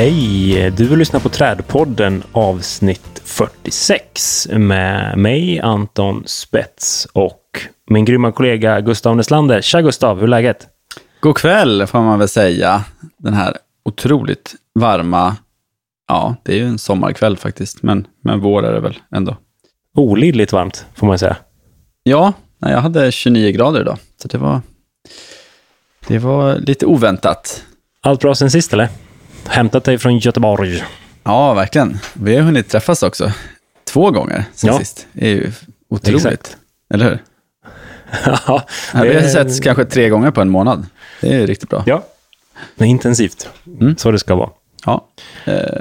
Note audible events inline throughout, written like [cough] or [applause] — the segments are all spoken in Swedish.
Hej! Du lyssnar på Trädpodden avsnitt 46 med mig, Anton Spets och min grymma kollega Gustav Neslander. Tja Gustav, hur är läget? God kväll får man väl säga. Den här otroligt varma, ja, det är ju en sommarkväll faktiskt, men, men vår är det väl ändå. Olidligt varmt, får man säga. Ja, nej, jag hade 29 grader idag, så det var, det var lite oväntat. Allt bra sen sist eller? Hämtat dig från Göteborg. Ja, verkligen. Vi har hunnit träffas också. Två gånger sen Ja. sist. Det är ju otroligt. Exakt. Eller hur? [laughs] ja, vi har setts kanske tre gånger på en månad. Det är riktigt bra. Ja, det är intensivt. Mm. Så det ska vara. Ja.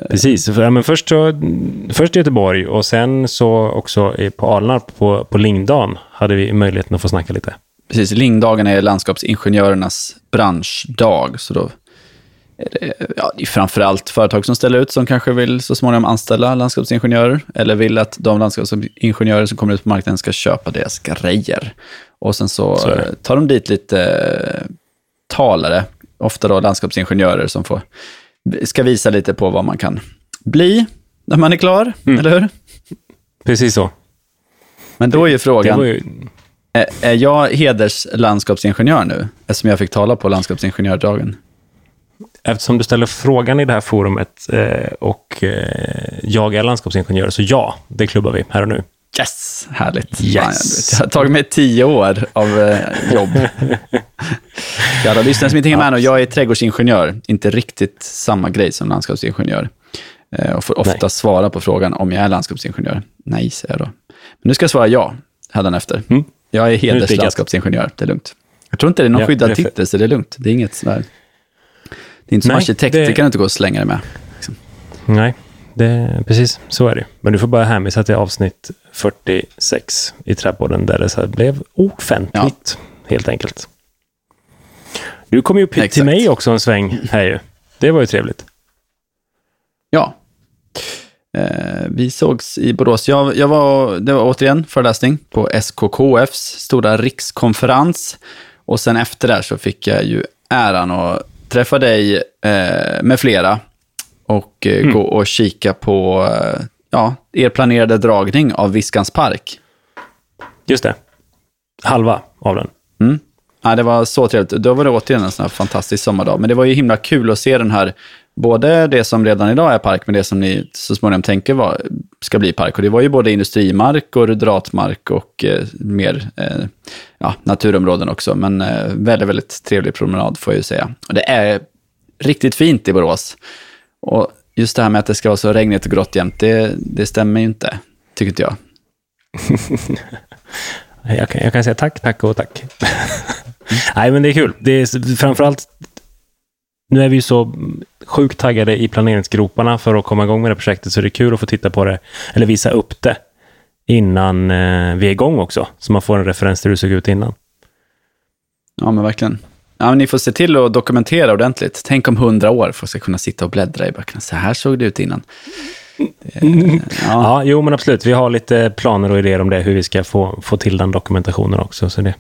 Precis. För, ja, men först, så, först Göteborg och sen så också på Alnarp på, på Lingdagen hade vi möjligheten att få snacka lite. Precis, Lingdagen är landskapsingenjörernas branschdag. Så då ja, det är framförallt företag som ställer ut som kanske vill så småningom anställa landskapsingenjörer eller vill att de landskapsingenjörer som kommer ut på marknaden ska köpa deras grejer. Och sen så, Så eh, tar de dit lite eh, talare, ofta då landskapsingenjörer som får, ska visa lite på vad man kan bli när man är klar, Mm. eller hur? Precis så. Men då är ju frågan, ju, är, är jag hederslandskapsingenjör nu? Eftersom jag fick tala på landskapsingenjördagen. Eftersom du ställer frågan i det här forumet eh, och eh, jag är landskapsingenjör, så ja, det klubbar vi här och nu. Yes, härligt. Yes. Fan, jag- Det har tagit mig tio år av eh, jobb. [laughs] För alla lyssnare som inte hänger med nu, jag är trädgårdsingenjör, inte riktigt samma grej som landskapsingenjör. Eh, och får ofta Nej. svara på frågan om jag är landskapsingenjör. Nej, säger jag då. Men nu ska jag svara ja, hädanefter. Mm. Jag är hederslandskapsingenjör, det är lugnt. Jag tror inte det är någon Ja, skyddad titel, så det är lugnt. Det är inget sådär... Det är inte som Nej, arkitekt, det- det kan du inte gå och slänga dig med. Nej, det, precis så är det. Men du får bara hänvisa till avsnitt 46 i Trädpodden där det så blev offentligt, helt enkelt. Du kom ju upp hit till Exakt. mig också en sväng här ju. Det var ju trevligt. Ja. Eh, vi sågs i Borås. Jag, jag var, det var återigen föreläsning på SKKFs stora rikskonferens. Och sen efter det så fick jag ju äran att träffa dig eh, med flera och eh, gå och kika på eh, ja, er planerade dragning av Viskans park. Just det. Halva av den. Mm. Ja, det var så trevligt. Då var det återigen en sån här fantastisk sommardag. Men det var ju himla kul att se den här, både det som redan idag är park, men det som ni så småningom tänker var, ska bli park. Och det var ju både industrimark och rudratmark och eh, mer eh, ja, naturområden också. Men eh, väldigt, väldigt trevlig promenad får jag ju säga. Och det är riktigt fint i Borås. Och just det här med att det ska vara så regnigt och grått jämt, det, det stämmer ju inte, tycker inte jag. [laughs] Jag kan, jag kan säga tack, tack och tack. Nej, men det är kul. Det är framförallt... Nu är vi ju så sjukt taggade i planeringsgroparna för att komma igång med det projektet, så det är kul att få titta på det, eller visa upp det, innan eh, vi är igång också. Så man får en referens till hur det såg ut innan. Ja, men verkligen. Ja, men ni får se till att dokumentera ordentligt. Tänk om hundra år folk ska kunna sitta och bläddra i böckerna. Så här såg det ut innan. Det, ja, Ja, jo, men absolut. Vi har lite planer och idéer om det, hur vi ska få, få till den dokumentationen också. Så det,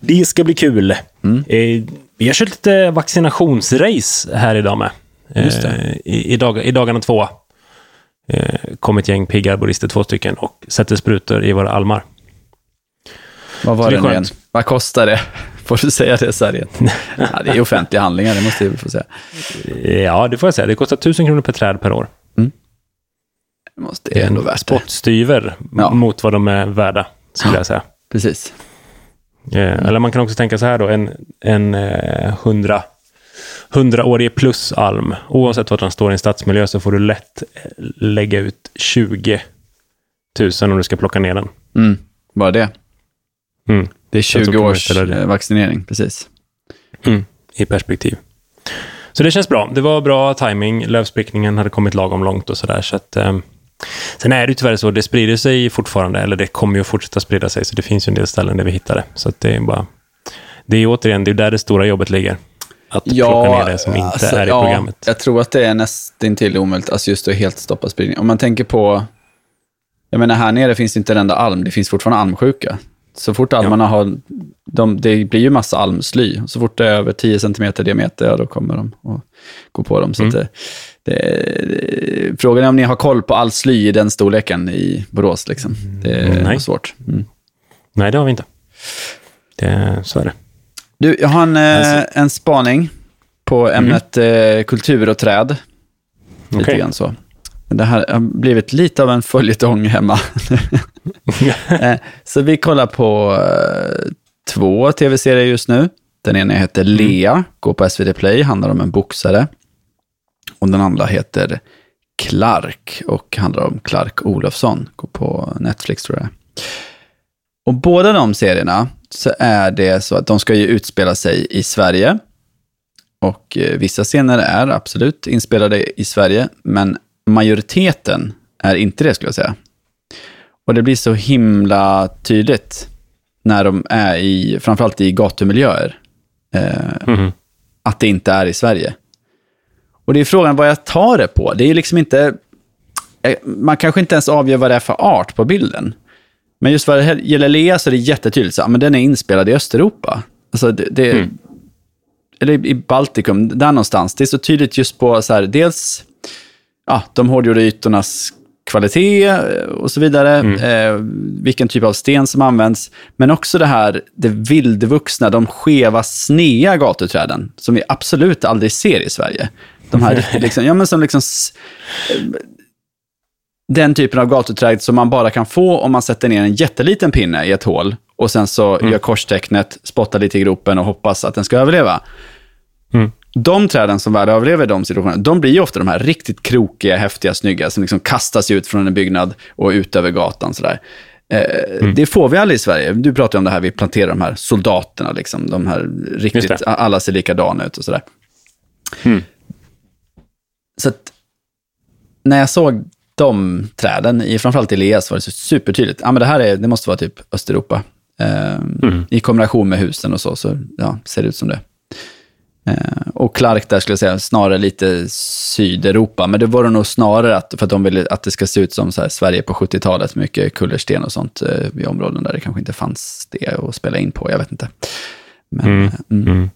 det ska bli kul. Mm. Eh, vi har kört lite vaccinationsrace här idag med. Just det. Eh, i, i, dag, I dagarna två eh, kom ett gäng pigga arborister, två stycken, och sätter sprutor i våra almar. vad var det det igen? Vad kostar det? [laughs] Får du säga det så här? [laughs] Ja, det är offentliga handlingar, det måste jag få säga. Ja, det får jag säga. Det kostar tusen kronor per träd per år. Det måste det är ändå värt det. spottstyver Ja. mot vad de är värda, skulle jag säga. Precis. Eh, eller man kan också tänka så här då, en, en eh, hundra, hundraårig plus alm. Oavsett vart den står i en stadsmiljö så får du lätt eh, lägga ut 20 000 om du ska plocka ner den. Mm, bara det. Mm, Det är så 20 kan man års vaccinering, precis. mm, I perspektiv. Så det känns bra. Det var bra timing. Lövsprickningen hade kommit lagom långt och sådär. Så att, eh, sen är det tyvärr så, det sprider sig fortfarande, eller det kommer ju att fortsätta sprida sig, så det finns ju en del ställen där vi hittar det. Så det är bara... Det är återigen, det är där det stora jobbet ligger. Att plocka ner det som inte alltså, är i ja, programmet. Jag tror att det är nästintill omöjligt, alltså just att helt stoppa spridning. Om man tänker på, jag menar här nere finns det inte en enda alm, det finns fortfarande almsjuka. Så fort almarna har, de, det blir ju massa almsly. Så fort det är över 10 cm diameter, ja, då kommer de och går på dem. Så Mm. att det, det, frågan är om ni har koll på all sly i den storleken i Borås. Liksom. Det är Mm, nej. svårt. Mm. Nej, det har vi inte. Det, så är det. Du, jag har en, eh, Alltså- en spaning på ämnet eh, kultur och träd. Lite grann så. Det här har blivit lite av en följetong hemma. [laughs] Eh, så vi kollar på två tv-serier just nu. Den ena heter Lea, går på SVT Play, handlar om en boxare. Och den andra heter Clark och handlar om Clark Olofsson, går på Netflix tror jag. Och båda de serierna så är det så att de ska ju utspela sig i Sverige. Och eh, vissa scener är absolut inspelade i Sverige, men majoriteten är inte det skulle jag säga. Och det blir så himla tydligt när de är i, framförallt i gatumiljöer, eh, Mhm. att det inte är i Sverige. Och det är frågan vad jag tar det på. Det är liksom inte, eh, man kanske inte ens avgör vad det är för art på bilden. Men just vad det gäller Lea så är det jättetydligt, så, men den är inspelad i Östeuropa. Alltså det, det, Mm. Eller i Baltikum, där någonstans. Det är så tydligt just på så här, dels ja, de hårdgjorda ytornas kvalitet eh, och så vidare, eh, vilken typ av sten som används, men också det här, det vildvuxna, de skeva, snea gatuträden, som vi absolut aldrig ser i Sverige. De här, [laughs] riktigt liksom, ja men som liksom, eh, den typen av gatuträd som man bara kan få om man sätter ner en jätteliten pinne i ett hål och sen så gör korstecknet, spottar lite i gropen och hoppas att den ska överleva. Mm. De träden som väl överlever de situationerna, de blir ju ofta de här riktigt krokiga, häftiga, snygga, som liksom kastas ut från en byggnad och ut över gatan. Sådär. Eh, Det får vi aldrig i Sverige. Du pratar om det här, vi planterar de här soldaterna, liksom, de här riktigt, alla ser likadana ut och sådär. Mm. Så att, när jag såg de träden, i, framförallt i Elias, var det så supertydligt. Ja, men det här är, det måste vara typ Östeuropa. Eh, I kombination med husen och så, så ja, ser det ut som det. Eh, och Clark där skulle jag säga snarare lite Sydeuropa, men det var det nog snarare att, för att de ville att det ska se ut som så Sverige på 70-talet, mycket kullersten och sånt eh, i områden där det kanske inte fanns det att spela in på, jag vet inte. Men, Mm. eh, mm. Mm.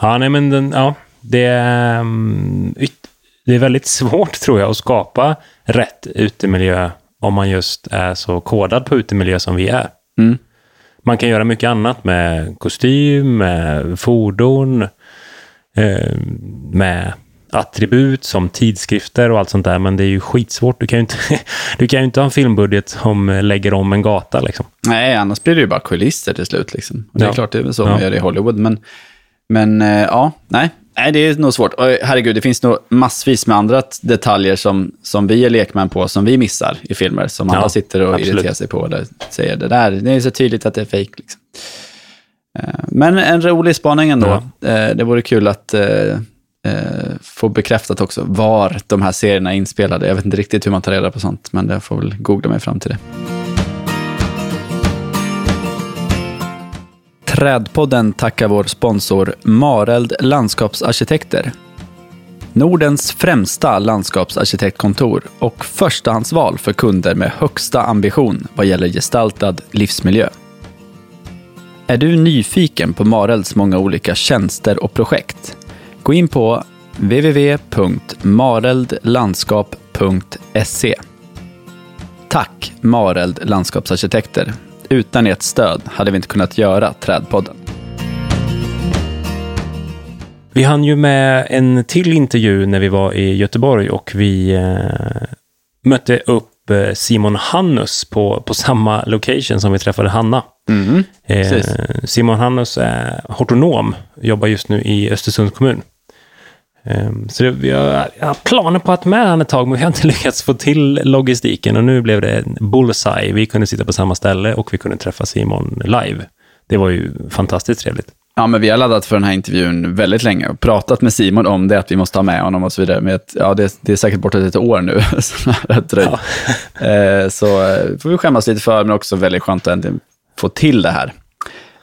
Ja, nej, men den, ja, det, är, mm, yt- det är väldigt svårt, tror jag, att skapa rätt utemiljö om man just är så kodad på utemiljö som vi är. Mm. Man kan göra mycket annat med kostym, med fordon, eh, med attribut som tidskrifter och allt sånt där, men det är ju skitsvårt. Du kan ju inte, [laughs] du kan inte ha en filmbudget som lägger om en gata. Liksom. Nej, annars blir det ju bara kulisser till slut. Liksom. Och det är Ja. klart, det är väl så Ja. man gör i Hollywood. Men, men eh, ja, nej. Nej, det är nog svårt. Herregud, det finns nog massvis med andra detaljer som, som vi är lekmän på, som vi missar i filmer, som Ja, alla sitter och absolut. irriterar sig på. Eller säger det där, det är så tydligt att det är fejk. Liksom. Eh, Men en rolig spaning ändå. Eh, Det vore kul att eh, få bekräftat också var de här serierna är inspelade. Jag vet inte riktigt hur man tar reda på sånt, men jag får väl googla mig fram till det. Trädpodden tackar vår sponsor Mareld Landskapsarkitekter. Nordens främsta landskapsarkitektkontor och förstahandsval för kunder med högsta ambition vad gäller gestaltad livsmiljö. Är du nyfiken på Marelds många olika tjänster och projekt? Gå in på www.mareldlandskap.se. Tack Mareld Landskapsarkitekter. Utan ert stöd hade vi inte kunnat göra Trädpodden. Vi hann ju med en till intervju när vi var i Göteborg och vi eh, mötte upp eh, Simon Hannus på, på samma location som vi träffade Hanna. Mm. Eh, Simon Hannus är hortonom, jobbar just nu i Östersunds kommun. Eh, så det, vi har, jag har planer på att med han ett tag, men vi har inte [laughs] lyckats få till logistiken och nu blev det bullseye. Vi kunde sitta på samma ställe och vi kunde träffa Simon live. Det var ju fantastiskt trevligt. Ja, men vi har laddat för den här intervjun väldigt länge och pratat med Simon om det, att vi måste ha med honom och så vidare. Men att, ja, det, det är säkert bortåt ett år nu. [laughs] så det har dröjt. [laughs] Eh, så eh, får vi skämmas lite för, men också väldigt skönt att äntligen få till det här.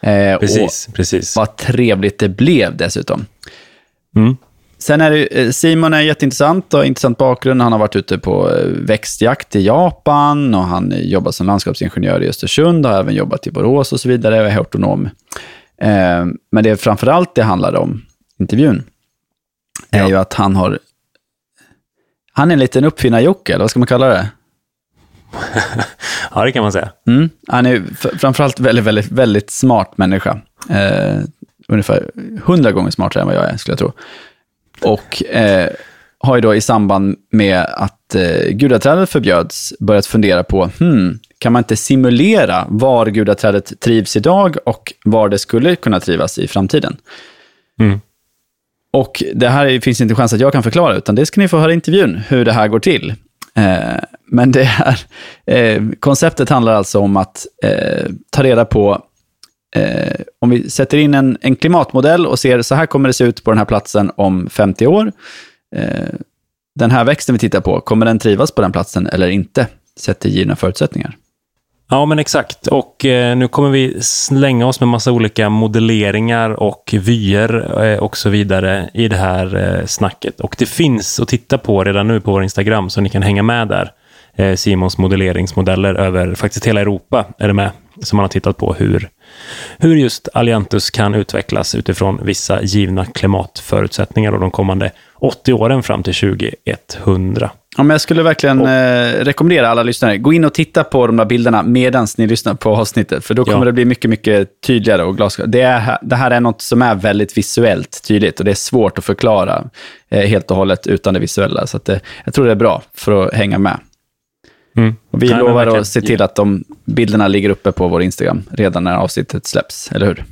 Eh, Precis, precis. Vad trevligt det blev dessutom. Mm. Sen är det, eh, Simon är jätteintressant och intressant bakgrund. Han har varit ute på eh, växtjakt i Japan och han jobbar som landskapsingenjör i Östersund och har även jobbat i Borås och så vidare och är hortonom. Eh, men det är framförallt det handlar om, intervjun, är Ja. ju att han har... Han är en liten uppfinnar-Jocke, eller vad ska man kalla det? [laughs] Ja, det kan man säga. Mm. Han är framförallt väldigt, väldigt, väldigt smart människa. Eh, ungefär hundra gånger smartare än vad jag är, skulle jag tro. Och eh, har ju då i samband med att eh, gudaträdet förbjöds börjat fundera på, hmm, kan man inte simulera var gudaträdet trivs idag och var det skulle kunna trivas i framtiden? Mm. Och det här finns inte chans att jag kan förklara, utan det ska ni få höra i intervjun, hur det här går till. Eh, men det här, eh, konceptet handlar alltså om att eh, ta reda på, eh, om vi sätter in en, en klimatmodell och ser så här kommer det se ut på den här platsen om 50 år. Eh, den här växten vi tittar på, kommer den trivas på den platsen eller inte? Sett till givna förutsättningar. Ja, men exakt. Och eh, nu kommer vi slänga oss med massa olika modelleringar och vyer eh, och så vidare i det här eh, snacket. Och det finns att titta på redan nu på vår Instagram, så ni kan hänga med där. Eh, Simons modelleringsmodeller över faktiskt hela Europa är det med, som man har tittat på hur, hur just Alliantus kan utvecklas utifrån vissa givna klimatförutsättningar och de kommande 80 åren fram till 2100. Ja, men jag skulle verkligen eh, rekommendera alla lyssnare, gå in och titta på de där bilderna medan ni lyssnar på avsnittet, för då kommer Ja. det bli mycket, mycket tydligare och glasklart. Det, är, det här är något som är väldigt visuellt tydligt och det är svårt att förklara eh, helt och hållet utan det visuella. Så att det, jag tror det är bra för att hänga med. Mm. Vi Nej, lovar att se till att de bilderna ligger uppe på vår Instagram redan när avsnittet släpps, eller hur?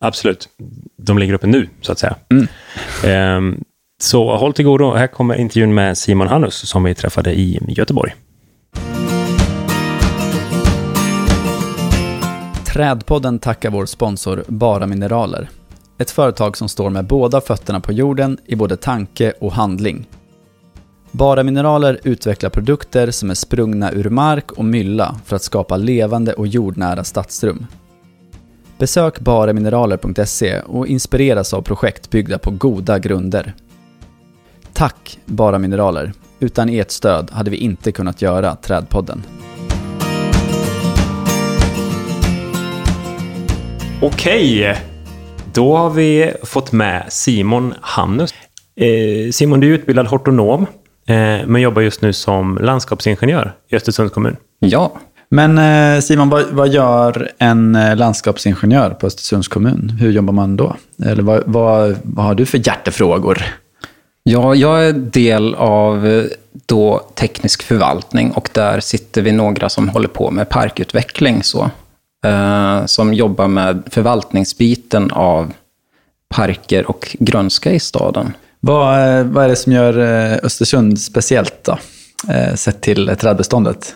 Absolut. De ligger uppe nu, så att säga. Mm. Ehm, så håll till godo. Här kommer intervjun med Simon Hannus som vi träffade i Göteborg. Trädpodden tackar vår sponsor Bara Mineraler. Ett företag som står med båda fötterna på jorden i både tanke och handling. Bara Mineraler utvecklar produkter som är sprungna ur mark och mylla för att skapa levande och jordnära stadsrum. Besök baramineraler.se och inspireras av projekt byggda på goda grunder. Tack Bara Mineraler. Utan ert stöd hade vi inte kunnat göra Trädpodden. Okej, då har vi fått med Simon Hannus. Eh, Simon, du är utbildad hortonom, men jobbar just nu som landskapsingenjör i Östersunds kommun. Ja, Men eh, Simon, vad, vad gör en eh, landskapsingenjör på Östersunds kommun? Hur jobbar man då? Eller vad, vad, vad har du för hjärtefrågor? ja, jag är del av eh, då teknisk förvaltning och där sitter vi några som håller på med parkutveckling. Så, eh, som jobbar med förvaltningsbiten av parker och grönska i staden. Vad, eh, vad är det som gör eh, Östersund speciellt då? Eh, sett till trädbeståndet.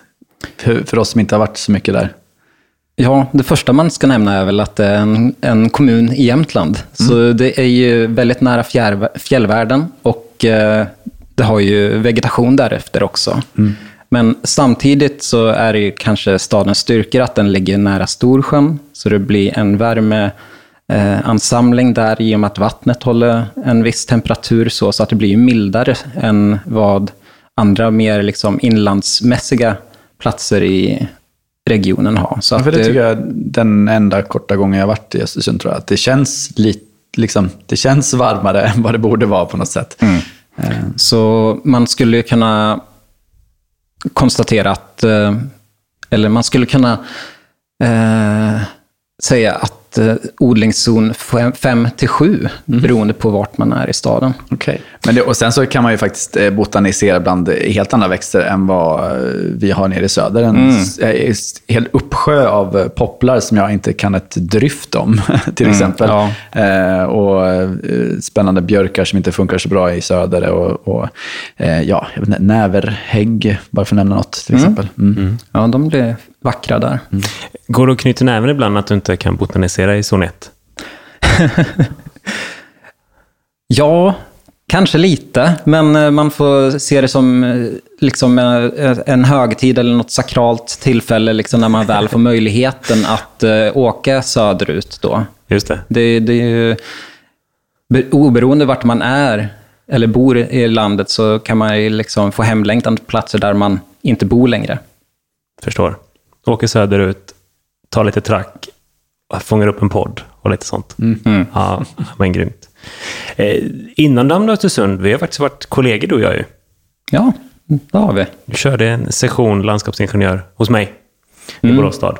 För, oss som inte har varit så mycket där. Ja, det första man ska nämna är väl att det är en, en kommun i Jämtland. Så det är ju väldigt nära fjär, fjällvärlden och eh, det har ju vegetation därefter också. Men samtidigt så är det ju kanske stadens styrkor att den ligger nära Storsjön, så det blir en värmeansamling eh, ansamling där i och med att vattnet håller en viss temperatur så, så att det blir mildare än vad andra mer liksom inlandsmässiga platser i regionen har. Så Ja, för det det- tycker jag är den enda korta gången jag varit i Östersund tror jag. Att det känns lite, liksom, det känns varmare [laughs] än vad det borde vara på något sätt. Eh, Så man skulle kunna konstatera att, eh, eller man skulle kunna eh, säga att odlingszon 5 till 7, beroende på vart man är i staden. Okej. Men det, och sen så kan man ju faktiskt eh, botanisera bland eh, helt andra växter än vad eh, vi har nere i söder. En eh, s- hel uppsjö av eh, popplar som jag inte kan ett dryft om, [laughs] till exempel. ja. Eh, och eh, spännande björkar som inte funkar så bra i söder. Och, och eh, ja, näverhägg, bara för att nämna något till exempel. Mm. Ja, de blir vackra där. Går det att knyta näven ibland att du inte kan botanisera i zon 1? [laughs] Ja, kanske lite, men eh, man får se det som eh, liksom eh, en högtid eller något sakralt tillfälle liksom när man väl får [laughs] möjligheten att åka söderut. Då. Just det. Det, det är ju be- oberoende vart man är eller bor i landet så kan man ju liksom få hemlängtan till platser där man inte bor längre. Förstår. Åker söderut, tar lite track, fångar upp en podd och lite sånt. Mm. Ja, men grymt. Eh, innan i Östersund, vi har faktiskt varit kollegor du och jag ju. Ja, det har vi. Du körde en session landskapsingenjör hos mig i Mm. Borås stad.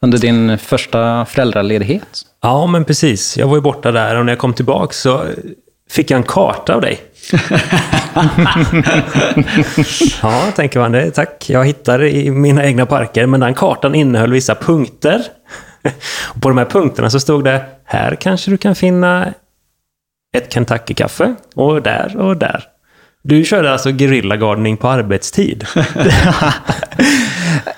Under din första föräldraledighet. Ja, men precis. Jag var ju borta där och när jag kom tillbaka så fick jag en karta av dig. [laughs] [laughs] ja, tänker man det. Tack. Jag hittar i mina egna parker, men den kartan innehöll vissa punkter. Och på de här punkterna så stod det, här kanske du kan finna ett Kentucky-kaffe och där och där. Du körde alltså guerillagardning på arbetstid. [laughs]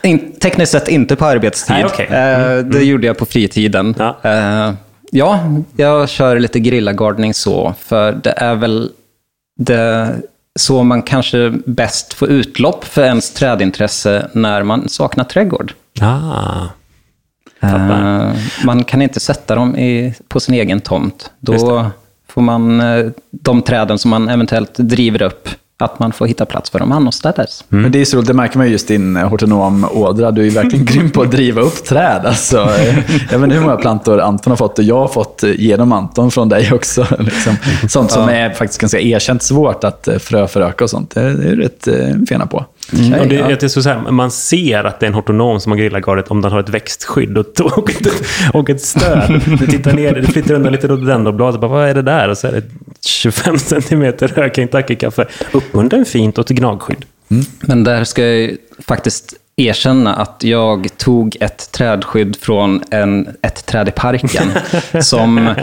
In, tekniskt sett inte på arbetstid. Nej, okej. Eh, det gjorde jag på fritiden. Ja. Eh, ja, jag kör lite grillagardning så, för det är väl det, så man kanske bäst får utlopp för ens trädintresse när man saknar trädgård. Ah. Eh, man kan inte sätta dem i, på sin egen tomt. Då får man eh, de träden som man eventuellt driver upp, att man får hitta plats för dem annorstädes. Men det är så roligt, det märker man ju just din hortonom-ådra. Du är ju verkligen [laughs] grym på att driva upp träd. Alltså, eh, jag vet inte hur många plantor Anton har fått och jag har fått eh, genom Anton från dig också. [laughs] Liksom. Sånt som är faktiskt ganska erkänt svårt att eh, fröföröka och sånt. Det är är rätt eh, fena på. Och det, jag skulle säga, man ser att det är en hortonom som har grillargardet om den har ett växtskydd och, [laughs] och, ett, och ett stöd. Du tittar ner, det flyttar undan lite rhododendronblad och bara, vad är det där? Och så är det 25 [laughs] centimeter hög Kentucky-kaffe uppbunden fint och ett gnagskydd. Men där ska jag ju faktiskt erkänna att jag tog ett trädskydd från en, ett träd i parken [laughs] som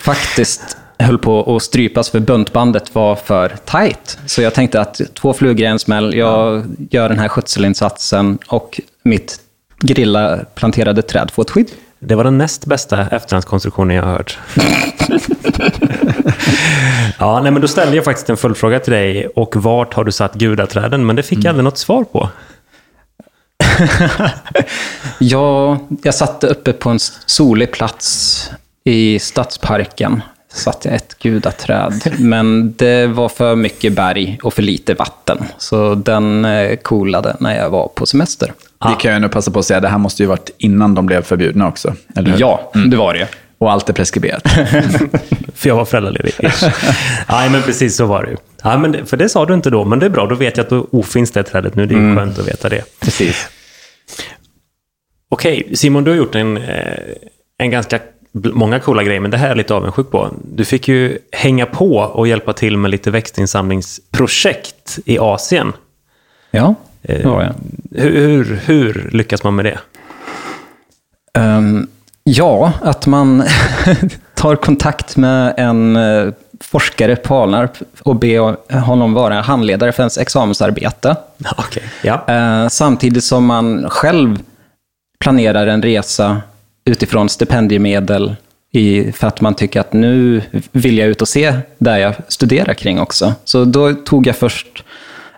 faktiskt höll på att strypas för buntbandet var för tight. Så jag tänkte att två flugor i en smäll, jag gör den här skötselinsatsen och mitt grilla planterade träd får ett skydd. Det var den näst bästa efterhandskonstruktionen jag har hört. [laughs] ja, nej, men då ställde jag faktiskt en följdfråga till dig. Och vart har du satt gudaträden? Men det fick jag aldrig något svar på. [laughs] Ja, jag satte uppe på en solig plats i stadsparken. Satte jag ett gudaträd. Men det var för mycket berg och för lite vatten. Så den eh, coolade när jag var på semester. Det kan jag nu passa på att säga, det här måste ju varit innan de blev förbjudna också. Eller? Ja, det var det. Och allt är preskriberat. [laughs] För jag var föräldraledig. [laughs] Nej, men precis så var det ju. Ja, men det, för det sa du inte då, men det är bra. Då vet jag att då ofinns det trädet nu. Det är ju skönt att veta det. Precis. Okej, Simon, du har gjort en, eh, en ganska många coola grejer, men det här är jag lite avundsjuk på. Du fick ju hänga på och hjälpa till med lite växtinsamlingsprojekt i Asien. Ja, det var jag. Hur, hur, hur lyckas man med det? Ehm, ja, att man [laughs] tar kontakt med en eh, forskare på Alnarp och ber honom vara handledare för ens examensarbete. [laughs] Okej. Ja. Eh, samtidigt som man själv planerar en resa utifrån stipendiemedel i, för att man tycker att nu vill jag ut och se där jag studerar kring också. Så då tog jag först,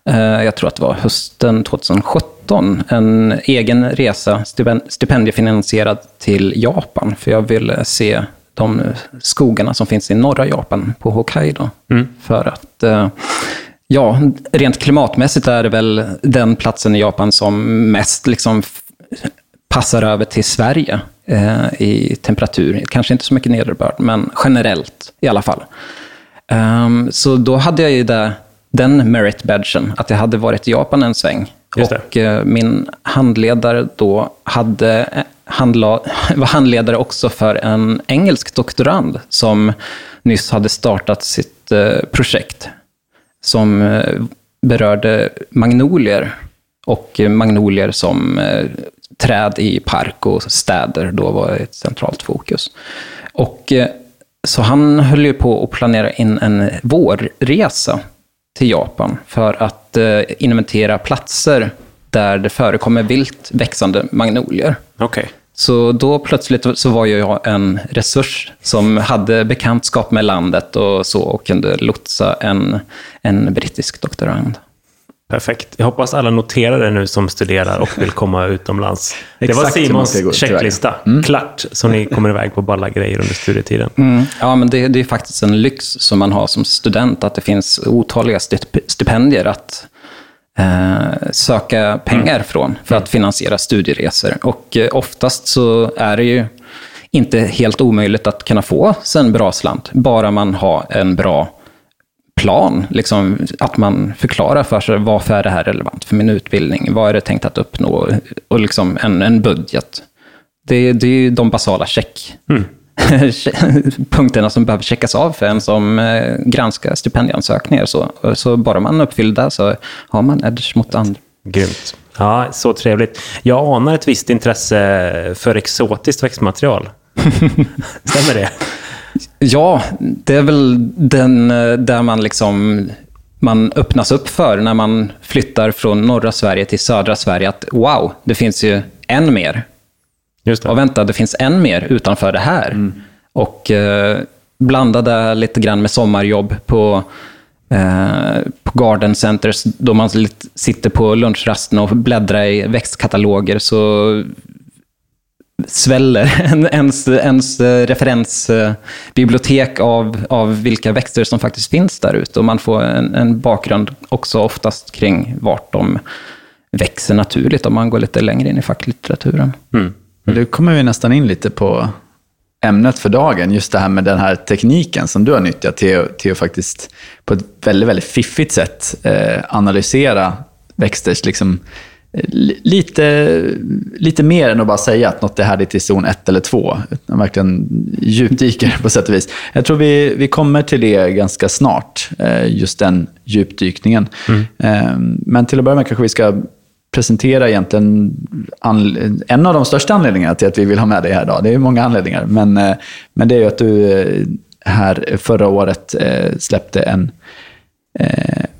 eh, jag tror att det var hösten 2017, en egen resa, stipen- stipendiefinansierad till Japan. För jag ville se de skogarna som finns i norra Japan, på Hokkaido. För att eh, Ja, rent klimatmässigt är det väl den platsen i Japan som mest liksom passar över till Sverige eh, i temperatur. Kanske inte så mycket nederbörd, men generellt i alla fall. Ehm, så då hade jag ju det, den merit badgen, att jag hade varit i Japan en sväng. Och eh, min handledare då hade, eh, handla, [laughs] var handledare också för en engelsk doktorand som nyss hade startat sitt eh, projekt som eh, berörde magnolier och magnolier som eh, träd i park och städer då var ett centralt fokus. Och eh, så han höll ju på att planera in en vårresa till Japan för att eh, inventera platser där det förekommer vilt växande magnolier. Okej. Så då plötsligt så var jag en resurs som hade bekantskap med landet och så och kunde lotsa en, en brittisk doktorand. Perfekt. Jag hoppas alla noterar det nu som studerar och vill komma utomlands. [laughs] det var Simons gå checklista. Klart, så ni kommer iväg på balla grejer under studietiden. Mm. Ja, men det, det är faktiskt en lyx som man har som student, att det finns otaliga stip- stipendier att eh, söka pengar från för att finansiera studieresor. Och eh, oftast så är det ju inte helt omöjligt att kunna få sig en bra slant, bara man har en bra plan. Liksom, att man förklarar för sig varför är det här relevant för min utbildning? Vad är det tänkt att uppnå? Och liksom en, en budget. Det, det är ju de basala check. [laughs] punkterna som behöver checkas av för en som eh, granskar stipendieansökningar. Så, så bara man uppfyller det så har man edge mot andra. Grymt. Ja, så trevligt. Jag anar ett visst intresse för exotiskt växtmaterial. [laughs] Stämmer det? Ja, det är väl den eh, där man liksom man öppnas upp för när man flyttar från norra Sverige till södra Sverige. Att wow, det finns ju än mer. Just det. Och vänta, det finns än mer utanför det här. Och eh, blandade lite grann med sommarjobb på, eh, på garden centers, då man sitter på lunchrasten och bläddrar i växtkataloger, så sväller [laughs] en- ens, ens eh, referensbibliotek av, av vilka växter som faktiskt finns där ute. Och man får en, en bakgrund också oftast kring vart de växer naturligt om man går lite längre in i facklitteraturen. Men Nu kommer vi nästan in lite på ämnet för dagen. Just det här med den här tekniken som du har nyttjat till, till att faktiskt på ett väldigt, väldigt fiffigt sätt eh, analysera växters liksom, eh, li- lite, lite mer än att bara säga att något är härdigt i zon 1 eller 2. Utan verkligen djupdyker på sätt och vis. Jag tror vi, vi kommer till det ganska snart, eh, just den djupdykningen. Eh, men till att börja med kanske vi ska presentera egentligen en av de största anledningarna till att vi vill ha med dig här idag. Det är många anledningar, men, eh, men det är ju att du eh, här förra året släppte en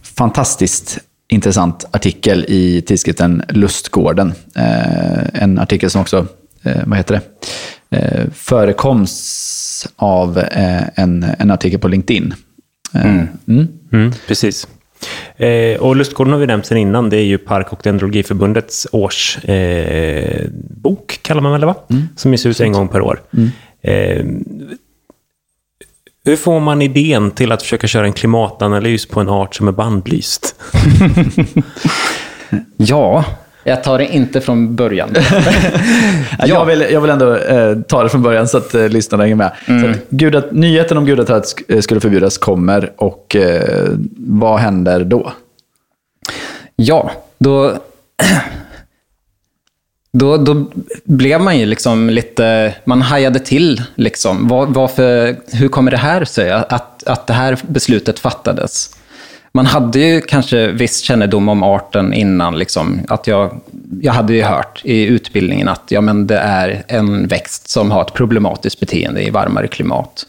fantastiskt intressant artikel i tidskriften Lustgården. Eh, en artikel som också, eh, vad heter det, eh, förekoms av eh, en, en artikel på LinkedIn. Eh, mm. Mm, precis. Eh, och Lustgården har vi nämnt sen innan. Det är ju Park och Dendrologiförbundets årsbok, eh, kallar man väl det va? Som ges ut en gång per år. Eh, hur får man idén till att försöka köra en klimatanalys på en art som är bandlyst? [laughs] Ja, jag tar det inte från början. [laughs] Ja. Jag, vill, jag vill ändå eh, ta det från början så att eh, lyssnarna hänger med. Så att gudat, nyheten om gudaträd sk- eh, skulle förbjudas kommer och eh, vad händer då? Ja, då, [clears throat] då, då blev man ju liksom lite, man hajade till liksom. Var, varför, hur kommer det här sig att, att det här beslutet fattades? Man hade ju kanske viss kännedom om arten innan. Liksom, att jag, jag hade ju hört i utbildningen att ja, men det är en växt som har ett problematiskt beteende i varmare klimat.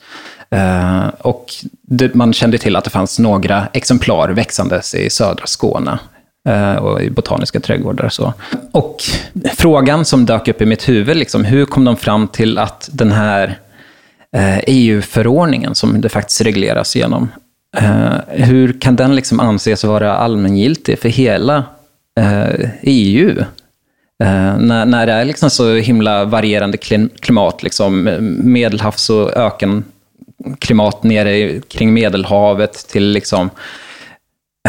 Eh, och det, man kände till att det fanns några exemplar växandes i södra Skåne Eh, och i botaniska trädgårdar. och Så. Och frågan som dök upp i mitt huvud, liksom, hur kom de fram till att den här eh, e EU-förordningen, som det faktiskt regleras genom, eh, hur kan den liksom anses vara allmängiltig för hela EU? När, när det är liksom så himla varierande klimat, liksom, medelhavs och ökenklimat nere kring Medelhavet till liksom,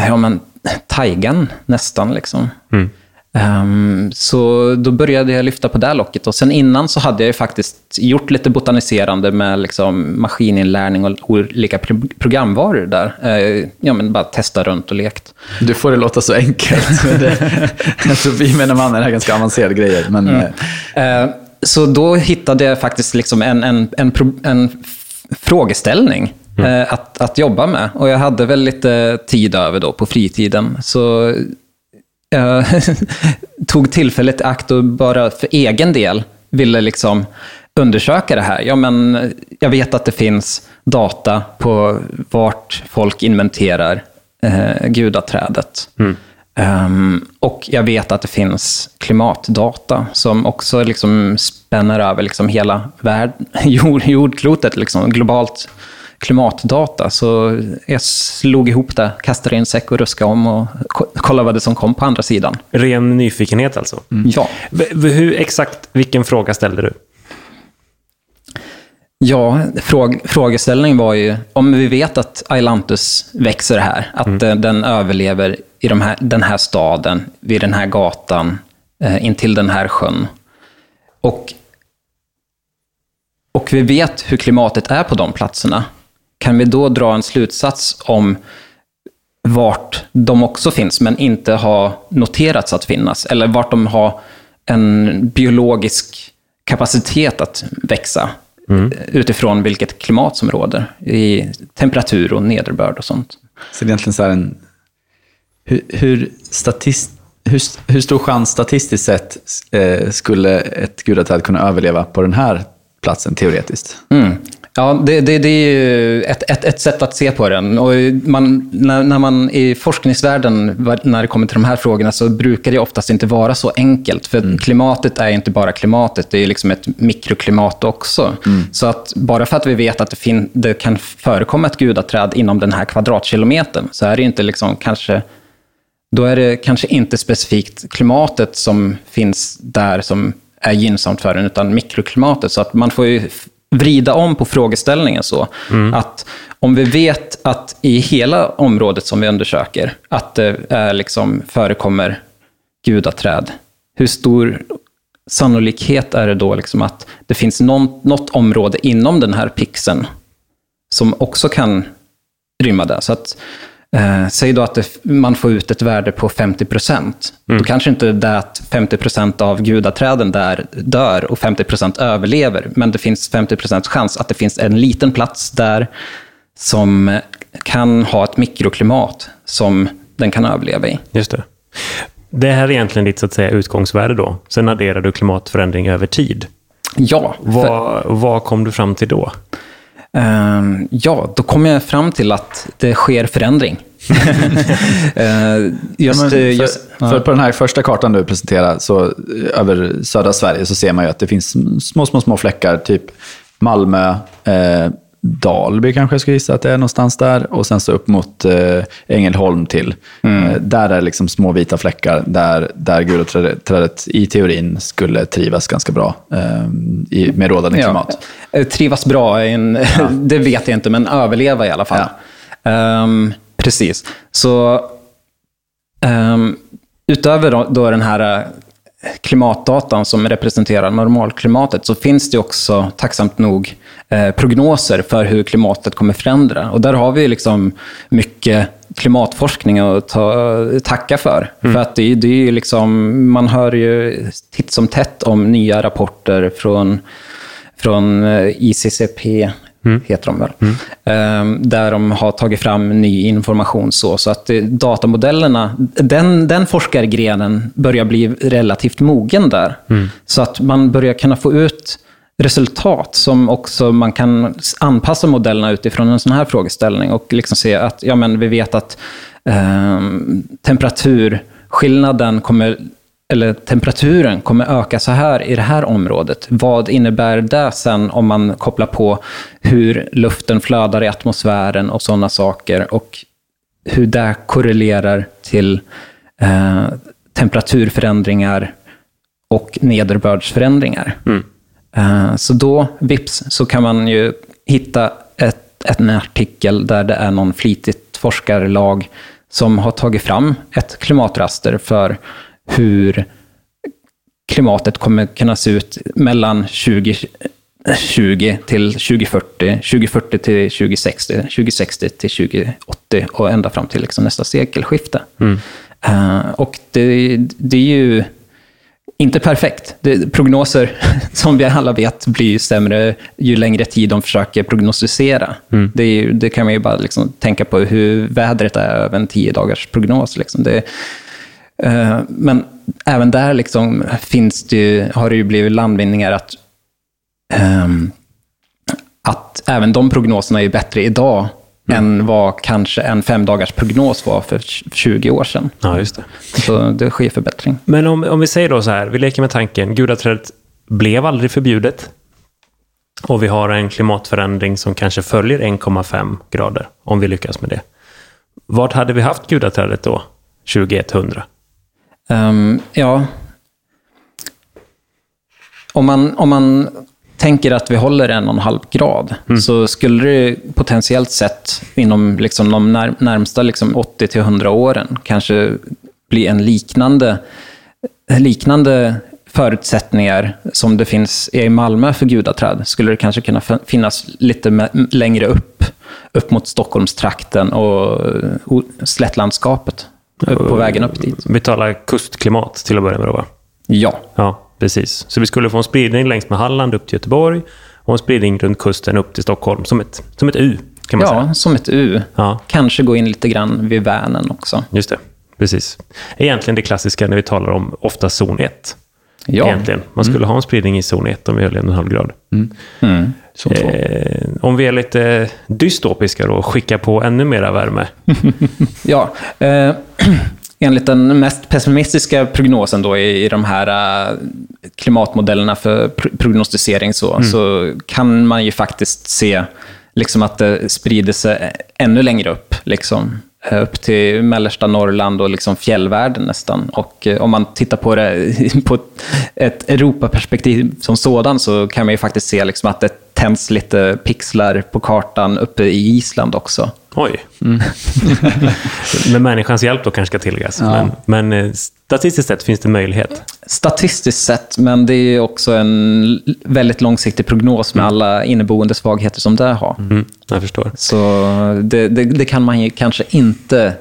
ja men, taigan nästan. Liksom. Ehm, så då började jag lyfta på det locket. Och sen innan så hade jag ju faktiskt gjort lite botaniserande med liksom maskininlärning och olika pro- programvaror där. Eh, ja, men bara testa runt och lekt. Du får det låta så enkelt. [laughs] det, [laughs] tror vi menar mannen är ganska avancerade grejer. Men, eh, Eh, Så då hittade jag faktiskt liksom en, en, en, en frågeställning eh, att, att jobba med. Och jag hade väl lite tid över då på fritiden. Så jag [laughs] tog tillfället i akt och bara för egen del ville liksom undersöka det här. Ja, men jag vet att det finns data på vart folk inventerar eh, gudaträdet. Ehm, och jag vet att det finns klimatdata som också liksom spänner över liksom hela värld, [laughs] jord, jordklotet, liksom globalt. Klimatdata. Så jag slog ihop det, kastade i en säck och ruskade om och kollade vad det som kom på andra sidan. Ren nyfikenhet alltså? Mm. Ja. Hur, exakt vilken fråga ställde du? Ja, fråg, frågeställningen var ju, om vi vet att Ailanthus växer här, att mm. den överlever i de här, den här staden, vid den här gatan, eh, intill den här sjön. Och, och vi vet hur klimatet är på de platserna. Kan vi då dra en slutsats om vart de också finns, men inte har noterats att finnas? Eller vart de har en biologisk kapacitet att växa? Mm. Utifrån vilket klimat som råder i temperatur och nederbörd och sånt. Så egentligen så en... Hur, hur, statist, hur, hur stor chans statistiskt sett eh, skulle ett gudaträd kunna överleva på den här platsen teoretiskt? Mm. Ja, det, det, det, är ju ett, ett, ett sätt att se på den. Och man, när, när, man i forskningsvärlden, när det kommer till de här frågorna, så brukar det oftast inte vara så enkelt. För mm. klimatet är inte bara klimatet, det är liksom ett mikroklimat också. Mm. Så att bara för att vi vet att det, fin, det kan förekomma ett gudaträd inom den här kvadratkilometern, så är det inte liksom kanske då är det kanske inte specifikt klimatet som finns där som är gynnsamt för den, utan mikroklimatet. Så att man får ju vrida om på frågeställningen så. Mm. Att om vi vet att i hela området som vi undersöker, att det är liksom, förekommer gudaträd, hur stor sannolikhet är det då liksom att det finns någon, något område inom den här pixeln som också kan rymma det? Så att Eh, säg då att det, man får ut ett värde på 50 procent. Mm. Då kanske inte det att 50 procent av gudaträden där dör och 50 procent överlever, men det finns 50 procents chans att det finns en liten plats där som kan ha ett mikroklimat som den kan överleva i. Just det. Det här är egentligen ditt så att säga, utgångsvärde då. Sen adderar du klimatförändring över tid. Ja. Vad, vad kom du fram till då? Uh, ja, då kom jag fram till att det sker förändring. uh, [laughs] just, ja, för, just, för på den här första kartan du presenterar, så, eh, över södra Sverige, så ser man ju att det finns små, små, små fläckar, typ Malmö, eh, Dalby kanske jag skulle gissa att det är någonstans där. Och sen så upp mot eh, Ängelholm till. Mm. Eh, där är liksom små vita fläckar där, där guloträdet i teorin skulle trivas ganska bra eh, i, med rådande klimat. Ja. Eh, trivas bra, en, ja. [laughs] det vet jag inte, men överleva i alla fall. Ja. Um, precis. Så um, utöver då, då den här klimatdatan som representerar normalklimatet så finns det också, tacksamt nog, eh, prognoser för hur klimatet kommer förändra. Och där har vi liksom mycket klimatforskning att ta, tacka för. Mm. För att det, det är liksom, man hör ju titt som tätt om nya rapporter från, från eh, ICCP, Mm. heter de väl. Mm. Ehm, där de har tagit fram ny information. Så, så att datamodellerna, den, den forskargrenen börjar bli relativt mogen där. Mm. Så att man börjar kunna få ut resultat som också man kan anpassa modellerna utifrån en sån här frågeställning och liksom se att ja, men vi vet att eh, temperaturskillnaden kommer eller temperaturen kommer öka så här i det här området. Vad innebär det sen om man kopplar på hur luften flödar i atmosfären och sådana saker och hur det korrelerar till eh, temperaturförändringar och nederbördsförändringar. Mm. Eh, så då, vips, så kan man ju hitta ett, ett, en artikel där det är någon flitigt forskarlag som har tagit fram ett klimatraster för hur klimatet kommer kunna se ut mellan 2020 till 2040, 2040 till 2060, 2060 till 2080 och ända fram till liksom nästa sekelskifte. Mm. Uh, och det, det, är ju inte perfekt. Det, prognoser, [laughs] som vi alla vet, blir sämre ju längre tid de försöker prognostisera. Mm. Det, det, kan man ju bara liksom tänka på hur vädret är över en tio dagars prognos. Liksom. Det, uh, men även där liksom finns det, har det ju blivit landvinningar att, um, att även de prognoserna är bättre idag mm. än vad kanske en fem dagars prognos var för 20 år sedan. Ja, just det. Så det sker förbättring. Men om, om vi säger då så här, vi leker med tanken, gudaträdet blev aldrig förbjudet. och vi har en klimatförändring som kanske följer 1,5 grader, om vi lyckas med det. Vart hade vi haft gudaträdet då, 2100? Um, ja. Om man, om man tänker att vi håller en och en halv grad, mm. så skulle det potentiellt sett inom liksom de när, närmsta liksom 80 100 åren kanske bli en liknande, liknande förutsättningar som det finns i Malmö för gudaträd, skulle det kanske kunna finnas lite längre upp, upp mot Stockholmstrakten och slättlandskapet, på vägen upp dit. Vi talar kustklimat till att börja med då, va? Ja. Ja, precis. Så vi skulle få en spridning längs med Halland upp till Göteborg och en spridning runt kusten upp till Stockholm, som ett, som ett U, kan man ja, säga. Ja, som ett U. Ja. Kanske gå in lite grann vid Vänern också. Just det, precis. Egentligen det klassiska när vi talar om ofta zon 1. Ja. Egentligen. Man skulle mm. ha en spridning i zon 1 om vi höll en och en halv grad. Mm. Mm. Eh, om vi är lite dystopiska då, skicka på ännu mera värme. [laughs] ja, eh, [clears throat] enligt den mest pessimistiska prognosen då i, i de här uh, klimatmodellerna för pr prognostisering så, mm. så kan man ju faktiskt se liksom att det sprider sig ännu längre upp. Liksom. Eh, upp till mellersta Norrland och liksom fjällvärlden nästan. Och eh, om man tittar på det på ett Europaperspektiv som sådan så kan man ju faktiskt se liksom att det tänds lite pixlar på kartan uppe i Island också. Oj. Mm. [laughs] Med människans hjälp då kanske ska tilläggas. Ja. Men, men, eh, statistiskt sett finns det möjlighet. Statistiskt sett, men det är också en väldigt långsiktig prognos med mm. alla inneboende svagheter som det har. Mm, jag förstår. Så det, det, det kan man ju kanske inte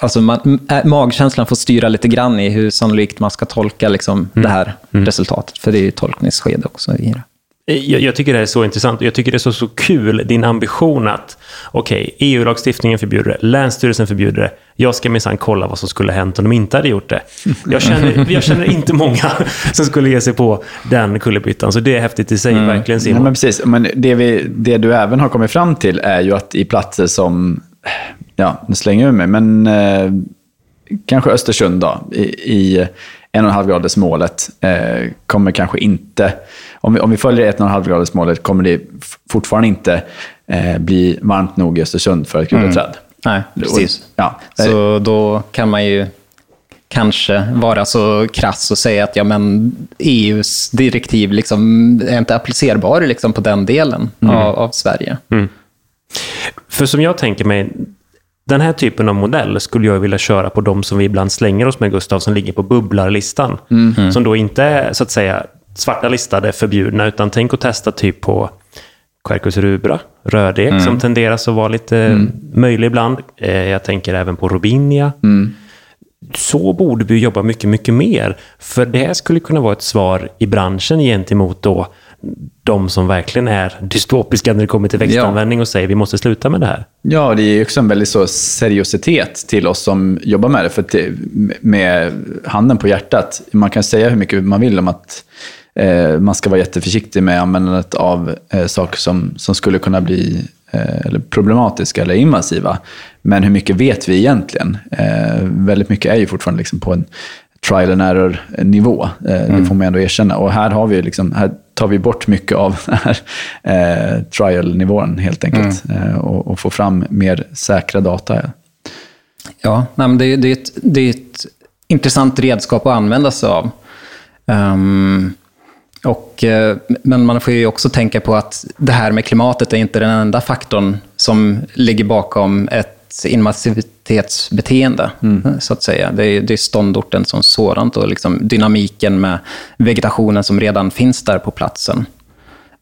Alltså man, magkänslan får styra lite grann i hur sannolikt man ska tolka liksom mm. det här mm. resultatet. För det är ju tolkningsskede också i det. Jag, jag, tycker det är så intressant. Jag tycker det är så, så kul, din ambition att okej, okay, EU-lagstiftningen förbjuder det, Länsstyrelsen förbjuder det. Jag ska minsann kolla vad som skulle ha hänt om de inte hade gjort det. Jag känner, [laughs] jag känner inte många som skulle ge sig på den kullerbyttan. Så det är häftigt i sig, mm. verkligen Simon. Ja, men precis. Men det, vi, det du även har kommit fram till är ju att i platser som, ja, nu slänger jag mig, men eh, kanske Östersund då, i, i en och en halv graders målet eh, kommer kanske inte, om vi, om vi följer ett och en halv graders målet kommer det fortfarande inte eh, bli varmt nog i Östersund för att kulla mm. träd. Nej, precis. Ja. Så då kan man ju kanske vara så krass och säga att ja, men EUs direktiv liksom är inte applicerbar liksom på den delen mm. av, av, Sverige. Mm. För som jag tänker mig, den här typen av modell skulle jag vilja köra på de som vi ibland slänger oss med, Gustav, som ligger på bubblarlistan. Mm. Som då inte är, så att säga, svarta listade förbjudna, utan tänk att testa typ på Quercus rubra, rödek, mm. som tenderas att vara lite mm. möjlig ibland. Eh, jag tänker även på robinia. Mm. Så borde vi jobba mycket, mycket mer. För det skulle kunna vara ett svar i branschen gentemot då de som verkligen är dystopiska när det kommer till växtanvändning och säger vi måste sluta med det här. Ja, det är också en väldigt så seriositet till oss som jobbar med det. För till, med handen på hjärtat, man kan säga hur mycket man vill om att eh, man ska vara jätteförsiktig med användandet av eh, saker som, som skulle kunna bli eh, eller problematiska eller invasiva. Men hur mycket vet vi egentligen? Eh, väldigt mycket är ju fortfarande liksom på en trial and error-nivå. Eh, mm. Det får man ändå erkänna. Och här, har vi liksom, här tar vi bort mycket av den här [laughs] eh, trial-nivån helt enkelt. Mm. Eh, och, och får fram mer säkra data. Ja, nej, men det, det, är ett, det är ett intressant redskap att använda sig av. Um, och, eh, men man får ju också tänka på att det här med klimatet är inte den enda faktorn som ligger bakom ett invasivitetsbeteende, mm. så att säga. Det är, det är ståndorten som sådant och liksom dynamiken med vegetationen som redan finns där på platsen.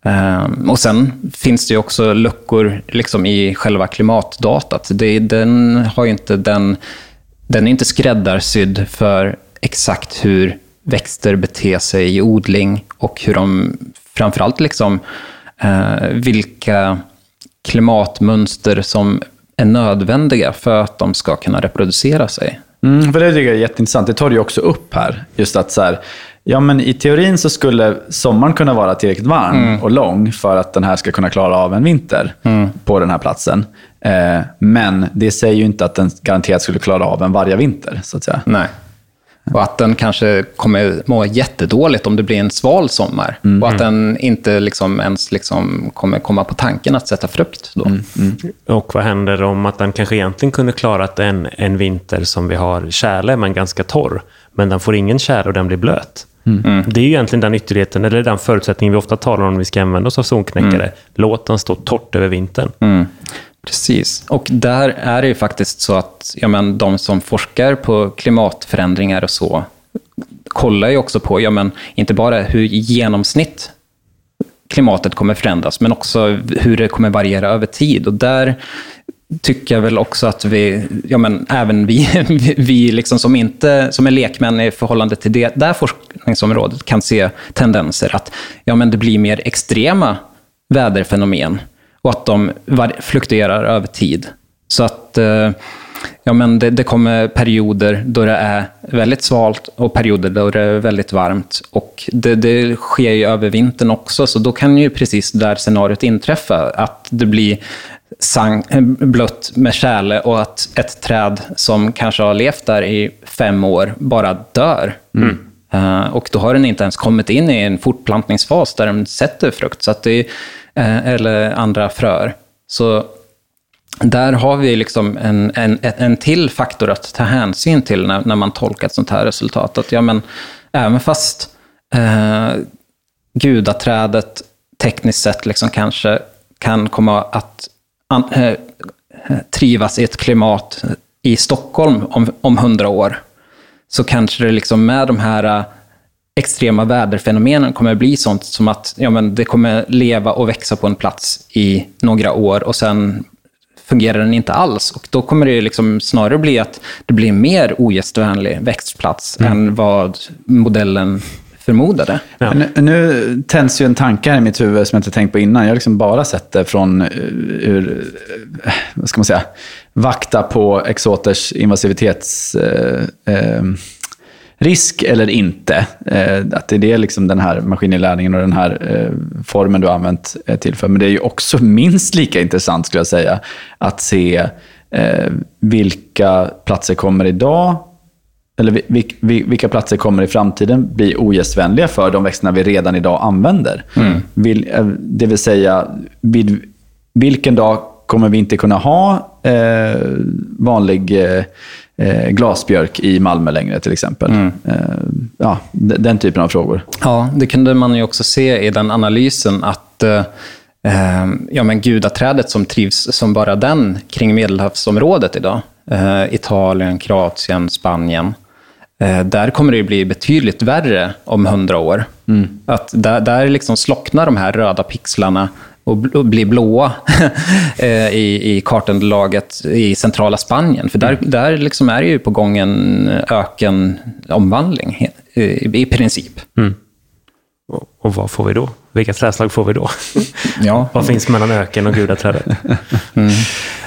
Um, och sen finns det också luckor liksom i själva klimatdatat. Det, den, har inte den, den är inte skräddarsydd för exakt hur växter beter sig i odling och hur de, framförallt liksom, uh, vilka klimatmönster som är nödvändiga för att de ska kunna reproducera sig. Mm, för det tycker jag är jätteintressant. Det tar du också upp här. Just att så här, ja men i teorin så skulle sommaren kunna vara tillräckligt varm mm. och lång för att den här ska kunna klara av en vinter mm. på den här platsen. Eh, men det säger ju inte att den garanterat skulle klara av en varje vinter, så att säga. Nej. Och att den kanske kommer må jättedåligt om det blir en sval sommar. Mm. Och att den inte liksom ens liksom kommer komma på tanken att sätta frukt då. Mm. Och vad händer om att den kanske egentligen kunde klarat en, en vinter som vi har tjäle, men ganska torr. Men den får ingen tjäle och den blir blöt. Det är ju egentligen den ytterligheten, eller den förutsättningen vi ofta talar om när vi ska använda oss av zonknäckare. Låt den stå torrt över vintern. Precis. Och där är det ju faktiskt så att ja, men, de som forskar på klimatförändringar och så kollar ju också på, ja, men, inte bara hur i genomsnitt klimatet kommer förändras, men också hur det kommer variera över tid. Och där tycker jag väl också att vi, ja men även vi, [laughs] vi liksom som, inte, som är lekmän i förhållande till det där forskningsområdet kan se tendenser att ja men det blir mer extrema väderfenomen och att de fluktuerar över tid. Så att eh, ja men det, det kommer perioder då det är väldigt svalt och perioder då det är väldigt varmt. Och det, det sker ju över vintern också, så då kan ju precis det där scenariot inträffa, att det blir sang, blött med tjäle och att ett träd som kanske har levt där i fem år bara dör. Eh, och då har den inte ens kommit in i en fortplantningsfas där den sätter frukt, så att det, eh, Eh, eller andra fröer. Så där har vi liksom en, en, en till faktor att ta hänsyn till när, när man tolkar ett sånt här resultat. Att, ja, men, även fast eh, gudaträdet tekniskt sett liksom kanske kan komma att an, eh, trivas i ett klimat i Stockholm om, om hundra år, så kanske det liksom med de här eh, extrema väderfenomenen kommer bli sånt som att ja, men det kommer leva och växa på en plats i några år och sen fungerar den inte alls. Och då kommer det liksom snarare bli att det blir mer ogästvänlig växtplats än vad modellen förmodade. Ja. Nu, nu tänds ju en tanke här i mitt huvud som jag inte tänkt på innan. Jag har liksom bara sett det från eh, ur, eh, vad ska man säga, vakta på exoters invasivitets... Eh, eh, risk eller inte. Eh, att det är det liksom den här maskininlärningen och den här eh, formen du har använt eh, till för. Men det är ju också [laughs] minst lika intressant, skulle jag säga, att se vilka platser kommer idag eller vi- vi- vi- vilka platser kommer i framtiden bli ogästvänliga för de växterna vi redan idag använder. Eh, det vill säga, vilken dag kommer vi inte kunna ha vanlig eh, glasbjörk i Malmö längre till exempel? Eh, ja, den typen av frågor. Ja, det kunde man ju också se i den analysen att eh, eh, ja, men gudaträdet som trivs som bara den kring Medelhavsområdet idag, eh, Italien, Kroatien, Spanien, eh, där kommer det bli betydligt värre om hundra år. Att där, där liksom slocknar de här röda pixlarna och bl- och blir blåa [laughs] eh, i, i kartunderlaget i centrala Spanien. För där, där liksom är det ju på gång en ökenomvandling i, i princip. Och, och vad får vi då? Vilka trädslag får vi då? [laughs] Ja. vad finns mellan öken och gudaträdet? [laughs]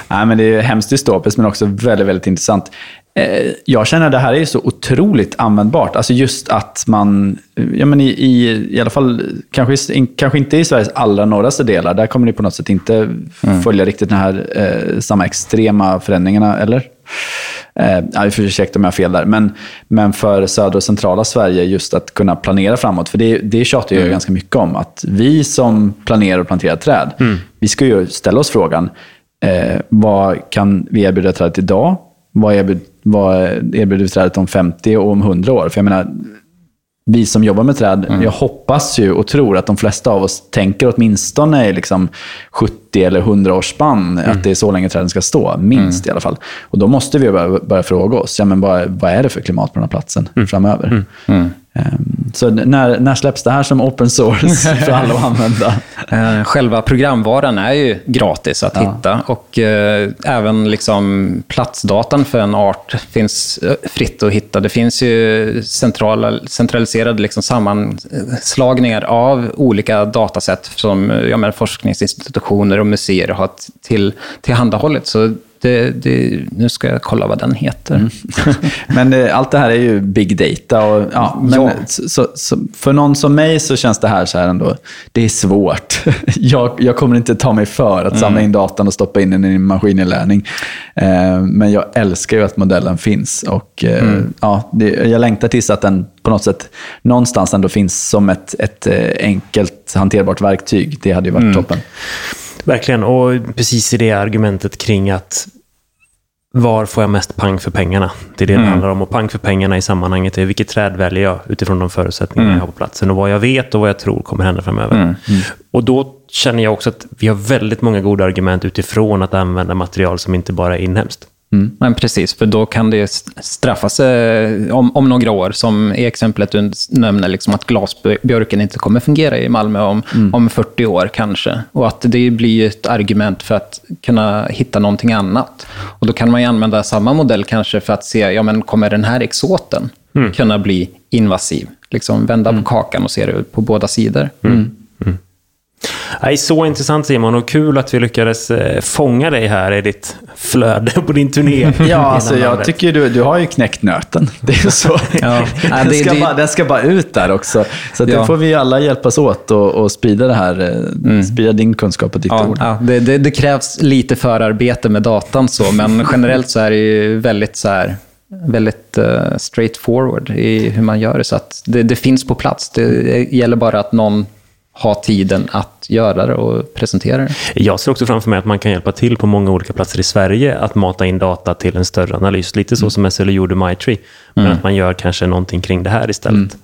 Nej, men det är hemskt dystopiskt, men också väldigt, väldigt intressant. Eh, Jag känner att det här är så otroligt användbart. Alltså just att man, ja men i, i, i alla fall, kanske, in, kanske inte i Sveriges allra norraste delar, där kommer det på något sätt inte följa riktigt den här eh, samma extrema förändringarna, eller? Eh, ja, vi får ursäkta om jag har fel där. Men, men för södra och centrala Sverige, just att kunna planera framåt. För det, det tjatar jag ganska mycket om. Att vi som planerar och planterar träd, vi ska ju ställa oss frågan, eh, vad kan vi erbjuda trädet idag? Vad, erbjud, vad erbjuder vi trädet om 50 och om 100 år? För jag menar, vi som jobbar med träd, jag hoppas ju och tror att de flesta av oss tänker åtminstone liksom 70 eller 100 års spann, att det är så länge träden ska stå, minst i alla fall. Och då måste vi börja, börja fråga oss, ja, men vad, vad är det för klimat på den här platsen framöver? Ehm, Så när, när släpps det här som open source [laughs] för alla att använda? Eh, Själva programvaran är ju gratis att hitta och eh, även liksom platsdatan för en art finns eh, fritt att hitta. Det finns ju centrala, centraliserade liksom sammanslagningar av olika datasätt som eh, ja, forskningsinstitutioner och museer har till, tillhandahållit. Så Det, det, nu ska jag kolla vad den heter. Mm. [laughs] men eh, allt det här är ju big data. Och, ja, men, Ja. Så, så, för någon som mig så känns det här så här ändå, det är svårt. [laughs] jag, jag kommer inte ta mig för att samla in datan och stoppa in den i maskininlärning. Eh, men jag älskar ju att modellen finns. Och, eh, ja, det, jag längtar tills att den på något sätt någonstans ändå finns som ett, ett eh, enkelt hanterbart verktyg. Det hade ju varit toppen. Verkligen, och precis i det argumentet kring att var får jag mest pang för pengarna? Det är det det handlar om. Och pang för pengarna i sammanhanget är vilket träd väljer jag utifrån de förutsättningar jag har på platsen och vad jag vet och vad jag tror kommer hända framöver. Och då känner jag också att vi har väldigt många goda argument utifrån att använda material som inte bara är inhemskt. Men precis, för då kan det straffa sig om, om några år, som i exemplet du nämner, liksom att glasbjörken inte kommer fungera i Malmö om, om 40 år kanske. Och att det blir ett argument för att kunna hitta någonting annat. Och då kan man ju använda samma modell kanske för att se, ja men kommer den här exoten kunna bli invasiv? Liksom vända på kakan och se det på båda sidor. Nej, så intressant Simon och kul att vi lyckades eh, fånga dig här i ditt flöde på din turné. Ja, alltså jag landet. tycker du, du har ju knäckt nöten. Det är så. Ja. [laughs] Den, det- ska det- bara, den ska bara ut där också. Så att Ja. det får vi alla hjälpas åt och, och sprida det här, eh, sprida din kunskap och ditt Ja, ord. ja, det, det, det krävs lite förarbete med datan, så, men [laughs] generellt så är det ju väldigt, så här, väldigt uh, straightforward i hur man gör det. Så att det, det finns på plats. Det gäller bara att någon har tiden att göra det och presentera det. Jag ser också framför mig att man kan hjälpa till på många olika platser i Sverige att mata in data till en större analys. Lite så som SLU gjorde med iTree. Men att man gör kanske någonting kring det här istället.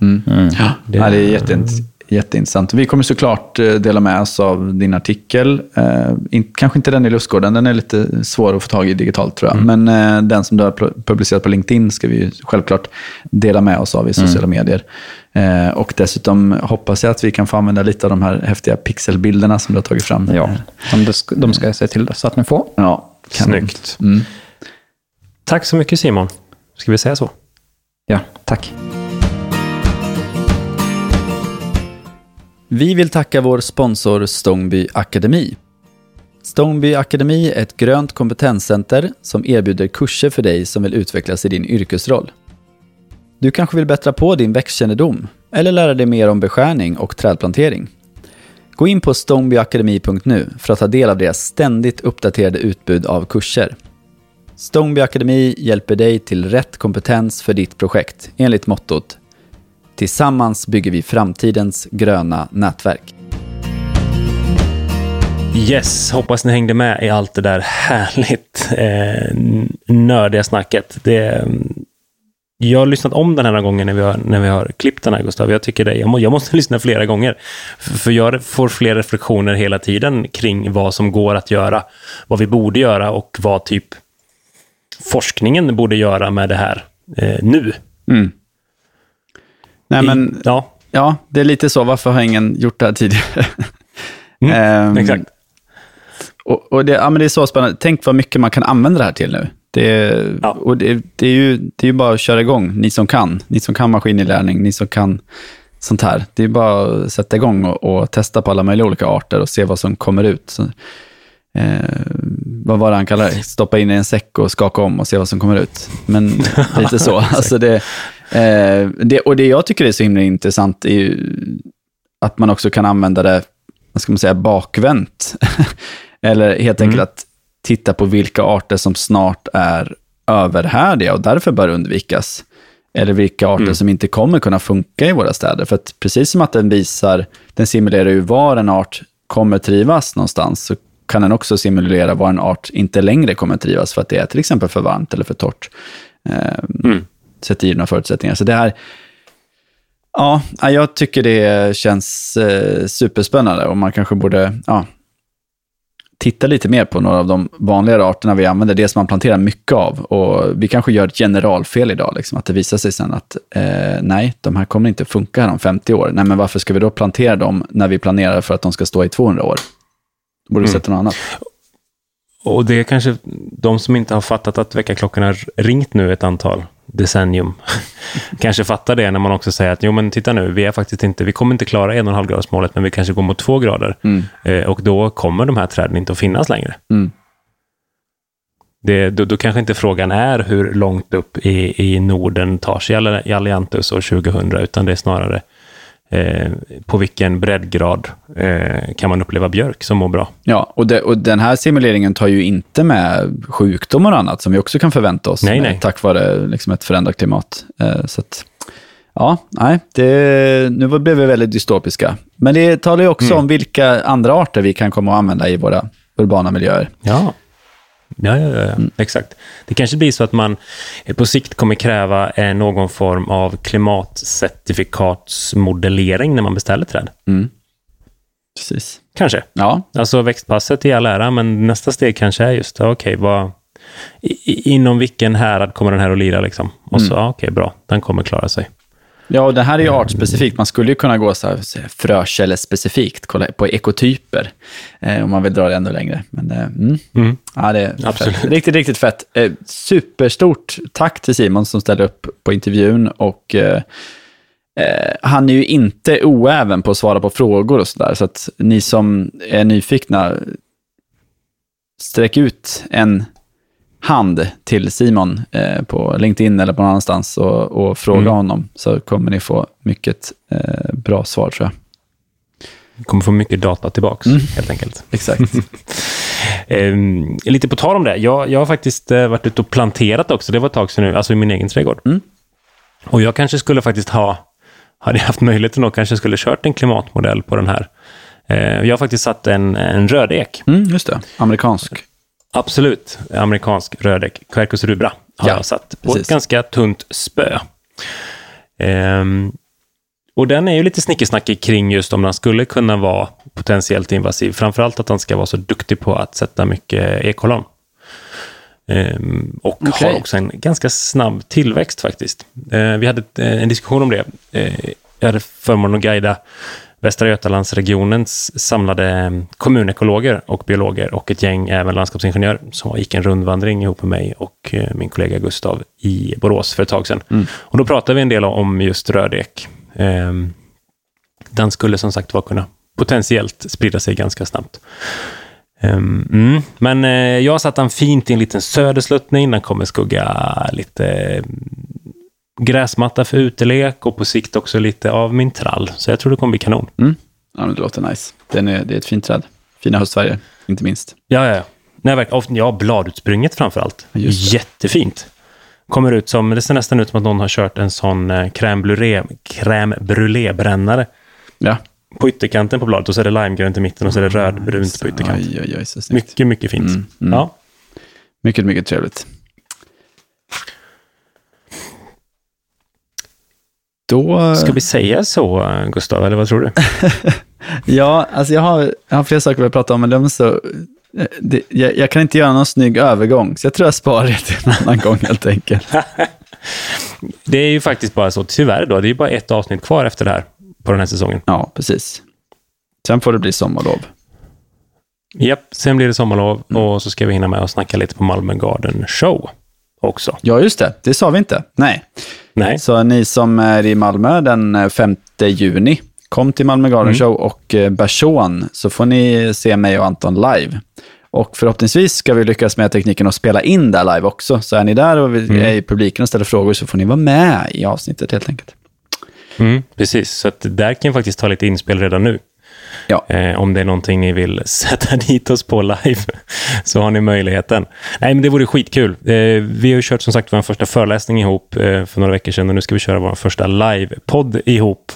Ja, det är jätteint, jätteintressant. Vi kommer såklart eh, dela med oss av din artikel. Eh, kanske inte den i Lustgården, den är lite svår att få tag i digitalt tror jag. Men eh, den som du har publicerat på LinkedIn ska vi självklart dela med oss av i sociala medier. Eh, och dessutom hoppas jag att vi kan få använda lite av de här häftiga pixelbilderna som du har tagit fram. Ja, de, ska- jag se till så att ni får. ja kanon. Snyggt. Tack så mycket Simon. Ska vi säga så? Ja, tack. Vi vill tacka vår sponsor Stångby Akademi. Stångby Akademi är ett grönt kompetenscenter som erbjuder kurser för dig som vill utvecklas i din yrkesroll. Du kanske vill bättra på din växtkännedom eller lära dig mer om beskärning och trädplantering. Gå in på stångbyakademi.nu för att ta del av deras ständigt uppdaterade utbud av kurser. Stångby Akademi hjälper dig till rätt kompetens för ditt projekt enligt mottot Tillsammans bygger vi framtidens gröna nätverk. Yes, hoppas ni hängde med i allt det där härligt eh, nördiga snacket. Det, jag har lyssnat om den här gången när vi har, när vi har klippt den här, Gustav. Jag tycker det, jag, må, jag måste [laughs] lyssna flera gånger. För jag får fler reflektioner hela tiden kring vad som går att göra, vad vi borde göra och vad typ forskningen borde göra med det här eh, nu. Nej, I- men, ja, ja, det är lite så. Varför har ingen gjort det här tidigare? Mm, Ehm, exakt. Och, och det, ja, men det är så spännande. Tänk vad mycket man kan använda det här till nu. Det, Ja. och det, det, är ju, det är ju bara att köra igång, ni som kan. Ni som kan maskininlärning, ni som kan sånt här. Det är bara att sätta igång och, och testa på alla möjliga olika arter och se vad som kommer ut. Så, eh, vad var det han kallade det? Stoppa in i en säck och skaka om och se vad som kommer ut. Men [laughs] lite så. alltså det, eh, det, och det jag tycker är så himla intressant är ju att man också kan använda det, vad ska man säga, bakvänt. [laughs] Eller helt enkelt att titta på vilka arter som snart är överhärdiga och därför bör undvikas. Eller vilka arter som inte kommer kunna funka i våra städer. För att precis som att den visar, den simulerar ju var en art kommer trivas någonstans, så kan den också simulera var en art inte längre kommer trivas för att det är till exempel för varmt eller för torrt. Eh, Sett givna förutsättningar. Så det här, ja, ja, jag tycker det känns eh, superspännande och man kanske borde, ja, titta lite mer på några av de vanligare arterna vi använder, det som man planterar mycket av. Och vi kanske gör ett generalfel idag, liksom, att det visar sig sen att eh, nej, de här kommer inte funka här om 50 år. Nej, men varför ska vi då plantera dem när vi planerar för att de ska stå i 200 år? Då borde vi sätta något annat. Och det är kanske de som inte har fattat att väckarklockorna har ringt nu ett antal decennium. [laughs] kanske fattar det när man också säger att jo men titta nu, vi är faktiskt inte, vi kommer inte klara 1,5 gradsmålet men vi kanske går mot 2 grader. Eh, och då kommer de här träden inte att finnas längre. Mm. Det, då, då kanske inte frågan är hur långt upp i, i Norden tar sig i Alliantus år 2000, utan det är snarare eh, på vilken breddgrad eh, kan man uppleva björk som mår bra. Ja, och, det, och den här simuleringen tar ju inte med sjukdomar och annat som vi också kan förvänta oss nej, nej. tack vare liksom, ett förändrat klimat. Eh, så att, ja, nej, det, nu blev vi väldigt dystopiska. Men det talar ju också mm. om vilka andra arter vi kan komma att använda i våra urbana miljöer. Ja. Ja, ja, ja, mm. exakt. Det kanske blir så att man på sikt kommer kräva eh, någon form av klimatcertifikatsmodellering när man beställer träd. Mm. Precis. Kanske. Ja. Alltså växtpasset i all ära, men nästa steg kanske är just, okej, okay, inom vilken härad kommer den här att lira liksom? Och så, mm. okej, okay, bra, den kommer klara sig. Ja, och det här är ju artspecifikt. Man skulle ju kunna gå så här, frökällespecifikt, kolla på ekotyper, eh, om man vill dra det ännu längre. Men eh, mm. Mm. Ja, det är Absolut. riktigt, riktigt fett. Eh, superstort tack till Simon som ställde upp på intervjun. Och, eh, eh han är ju inte oäven på att svara på frågor och sådär. Så att ni som är nyfikna, sträck ut en hand till Simon eh, på LinkedIn eller på någon annanstans och, och fråga mm. honom, så kommer ni få mycket eh, bra svar tror jag. Vi kommer få mycket data tillbaka, mm. helt enkelt. [laughs] Exakt. [laughs] eh, lite på tal om det, jag, jag har faktiskt eh, varit ute och planterat också, det var ett tag sedan nu, alltså i min egen trädgård. Mm. Och jag kanske skulle faktiskt ha, hade jag haft möjligheten då, kanske skulle kört en klimatmodell på den här. Eh, jag har faktiskt satt en, en rödek. Mm, just det, amerikansk. Absolut. Amerikansk rödek, Quercus rubra, har ja, jag satt på precis. ett ganska tunt spö. Ehm, och den är ju lite snickesnackig kring just om den skulle kunna vara potentiellt invasiv. Framförallt att den ska vara så duktig på att sätta mycket ekollon. Ehm, och okay. har också en ganska snabb tillväxt faktiskt. Ehm, vi hade en diskussion om det. Ehm, jag hade förmånen att guida Västra Götalandsregionens samlade kommunekologer och biologer och ett gäng även landskapsingenjörer som gick en rundvandring ihop med mig och eh, min kollega Gustav i Borås för ett tag sedan. Mm. Och då pratade vi en del om just rödek. Ehm, den skulle som sagt var kunna potentiellt sprida sig ganska snabbt. Ehm, mm. Men eh, jag satt den fint i en liten södersluttning. Den kommer skugga lite gräsmatta för utelek och på sikt också lite av min trall. Så jag tror det kommer bli kanon. Mm. Ja, det låter nice. Den är, det är ett fint träd. Fina höstfärger, inte minst. Ja, ja. Nej, ja, bladutspringet framför allt. Jättefint. Kommer ut som, det ser nästan ut som att någon har kört en sån eh, crème brûlée, crème brûlée-brännare. Ja. På ytterkanten på bladet och så är det limegrönt i mitten och så är det rödbrunt på ytterkanten. Oj, oj, oj, så mycket, mycket fint. Mm, mm. Ja. Mycket, mycket trevligt. Då... Ska vi säga så, Gustav, eller vad tror du? [laughs] ja, alltså jag har, jag har flera saker vi prata om, men de så, det, jag, jag, kan inte göra någon snygg övergång, så jag tror jag sparar det till en annan gång helt enkelt. [laughs] det är ju faktiskt bara så, tyvärr då, det är bara ett avsnitt kvar efter det här, på den här säsongen. Ja, precis. Sen får det bli sommarlov. Japp, sen blir det sommarlov mm. och så ska vi hinna med att snacka lite på Malmö Garden Show också. Ja, just det. Det sa vi inte. Nej. Nej. Så ni som är i Malmö den 5 juni, kom till Malmö Garden mm. Show och eh, Berson, så får ni se mig och Anton live. Och förhoppningsvis ska vi lyckas med tekniken att spela in där live också. Så är ni där och mm. är i publiken och ställer frågor så får ni vara med i avsnittet helt enkelt. Mm, precis, så att där kan jag faktiskt ta lite inspel redan nu. Ja. Eh, om det är någonting ni vill [laughs] sätta dit oss på live, [laughs] så har ni möjligheten. Nej, men det vore skitkul. Eh, vi har ju kört som sagt vår första föreläsning ihop eh, för några veckor sedan och nu ska vi köra vår första live-podd ihop.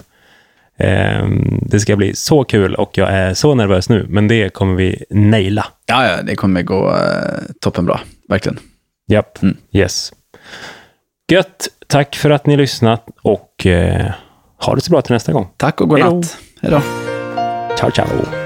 Eh, det ska bli så kul och jag är så nervös nu, men det kommer vi naila. Ja, ja det kommer gå eh, toppenbra. Verkligen. Japp, mm. yes. Gött. Tack för att ni lyssnat och eh, ha det så bra till nästa gång. Tack och godnatt. Hej då. 悄悄。